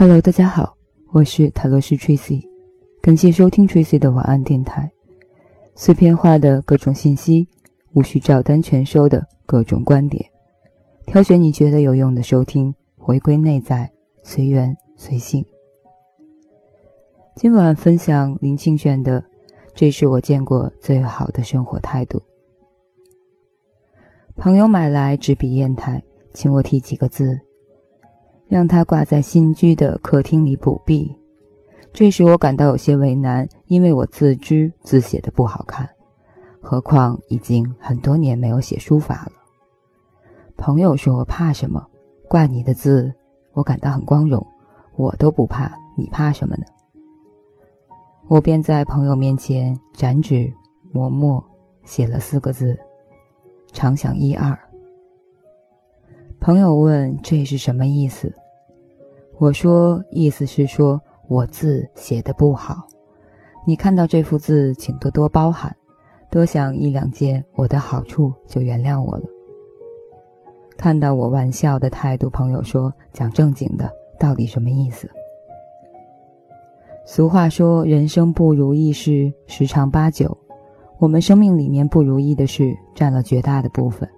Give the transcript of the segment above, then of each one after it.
Hello，大家好，我是塔罗斯 Tracy，感谢收听 Tracy 的晚安电台。碎片化的各种信息，无需照单全收的各种观点，挑选你觉得有用的收听，回归内在，随缘随性。今晚分享林清玄的《这是我见过最好的生活态度》。朋友买来纸笔砚台，请我提几个字。让他挂在新居的客厅里补壁，这时我感到有些为难，因为我自知字写的不好看，何况已经很多年没有写书法了。朋友说我怕什么？挂你的字，我感到很光荣，我都不怕，你怕什么呢？我便在朋友面前展纸磨墨，写了四个字：常想一二。朋友问：“这是什么意思？”我说：“意思是说我字写的不好，你看到这幅字，请多多包涵，多想一两件我的好处，就原谅我了。”看到我玩笑的态度，朋友说：“讲正经的，到底什么意思？”俗话说：“人生不如意事十常八九。”我们生命里面不如意的事占了绝大的部分。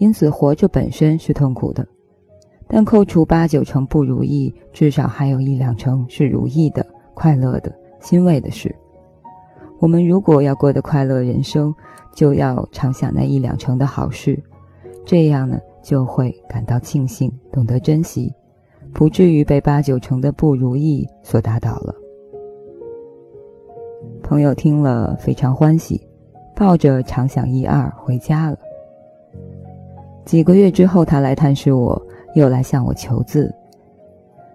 因此，活着本身是痛苦的，但扣除八九成不如意，至少还有一两成是如意的、快乐的、欣慰的事。我们如果要过得快乐人生，就要常想那一两成的好事，这样呢，就会感到庆幸，懂得珍惜，不至于被八九成的不如意所打倒了。朋友听了非常欢喜，抱着常想一二回家了。几个月之后，他来探视我，又来向我求字，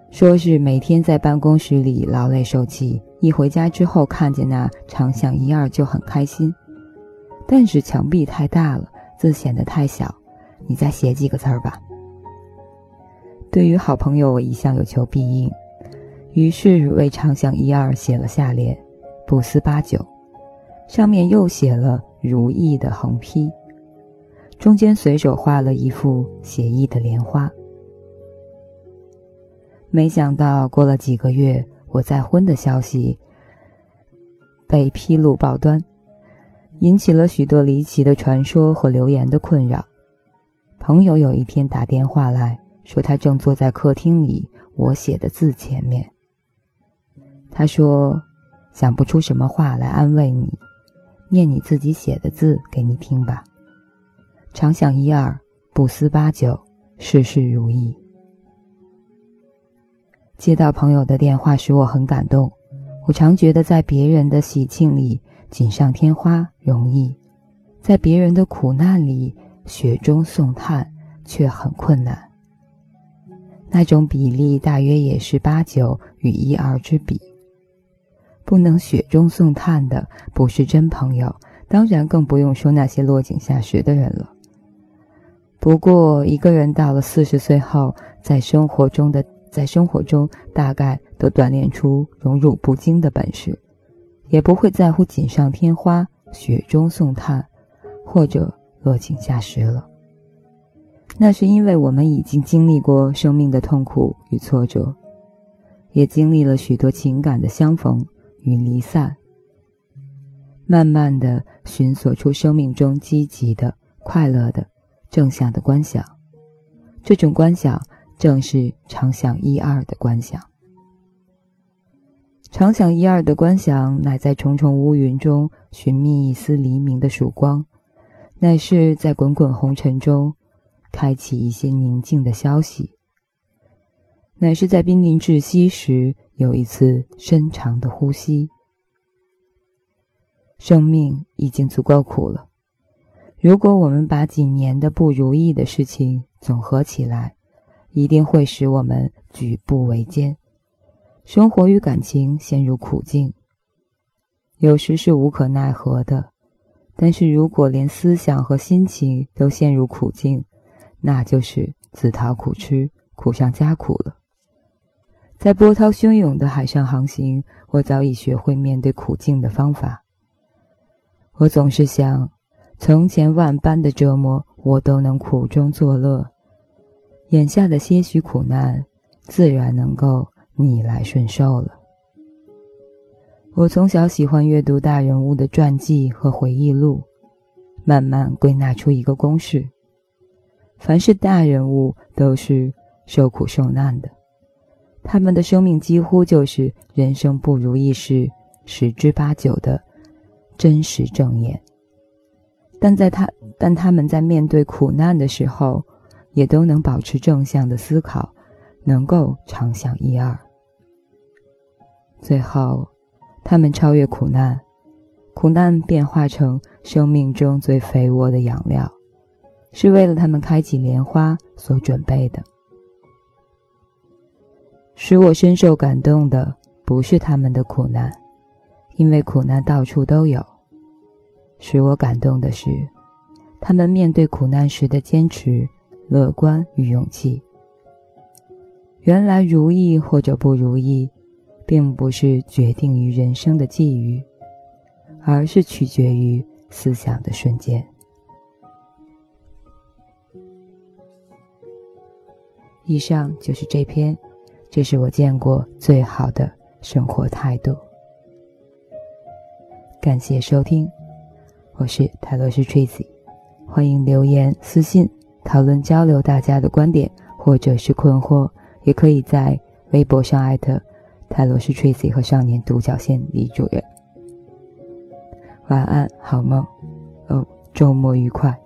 说是每天在办公室里劳累受气，一回家之后看见那长想一二就很开心。但是墙壁太大了，字显得太小，你再写几个字儿吧。对于好朋友，我一向有求必应，于是为长想一二写了下联“不思八九”，上面又写了“如意”的横批。中间随手画了一幅写意的莲花。没想到过了几个月，我再婚的消息被披露报端，引起了许多离奇的传说和流言的困扰。朋友有一天打电话来说，他正坐在客厅里我写的字前面。他说：“想不出什么话来安慰你，念你自己写的字给你听吧。”常想一二，不思八九，事事如意。接到朋友的电话使我很感动。我常觉得在别人的喜庆里锦上添花容易，在别人的苦难里雪中送炭却很困难。那种比例大约也是八九与一二之比。不能雪中送炭的不是真朋友，当然更不用说那些落井下石的人了。不过，一个人到了四十岁后，在生活中的在生活中大概都锻炼出荣辱不惊的本事，也不会在乎锦上添花、雪中送炭，或者落井下石了。那是因为我们已经经历过生命的痛苦与挫折，也经历了许多情感的相逢与离散，慢慢的寻索出生命中积极的、快乐的。正向的观想，这种观想正是常想一二的观想。常想一二的观想，乃在重重乌云中寻觅一丝黎明的曙光，乃是在滚滚红尘中开启一些宁静的消息，乃是在濒临窒息时有一次深长的呼吸。生命已经足够苦了。如果我们把几年的不如意的事情总合起来，一定会使我们举步维艰，生活与感情陷入苦境。有时是无可奈何的，但是如果连思想和心情都陷入苦境，那就是自讨苦吃，苦上加苦了。在波涛汹涌的海上航行，我早已学会面对苦境的方法。我总是想。从前万般的折磨，我都能苦中作乐；眼下的些许苦难，自然能够逆来顺受了。我从小喜欢阅读大人物的传记和回忆录，慢慢归纳出一个公式：凡是大人物都是受苦受难的，他们的生命几乎就是人生不如意事十之八九的真实正言。但在他但他们在面对苦难的时候，也都能保持正向的思考，能够常想一二，最后。他们超越苦难，苦难变化成生命中最肥沃的养料，是为了他们开启莲花所准备的。使我深受感动的不是他们的苦难，因为苦难到处都有。使我感动的是，他们面对苦难时的坚持、乐观与勇气。原来如意或者不如意。并不是决定于人生的际遇，而是取决于思想的瞬间。以上就是这篇，这是我见过最好的生活态度。感谢收听，我是泰罗斯 Tracy，欢迎留言私信讨论交流大家的观点或者是困惑，也可以在微博上艾特。泰罗斯 Tracy 和少年独角仙李主任。晚安，好梦，哦，周末愉快。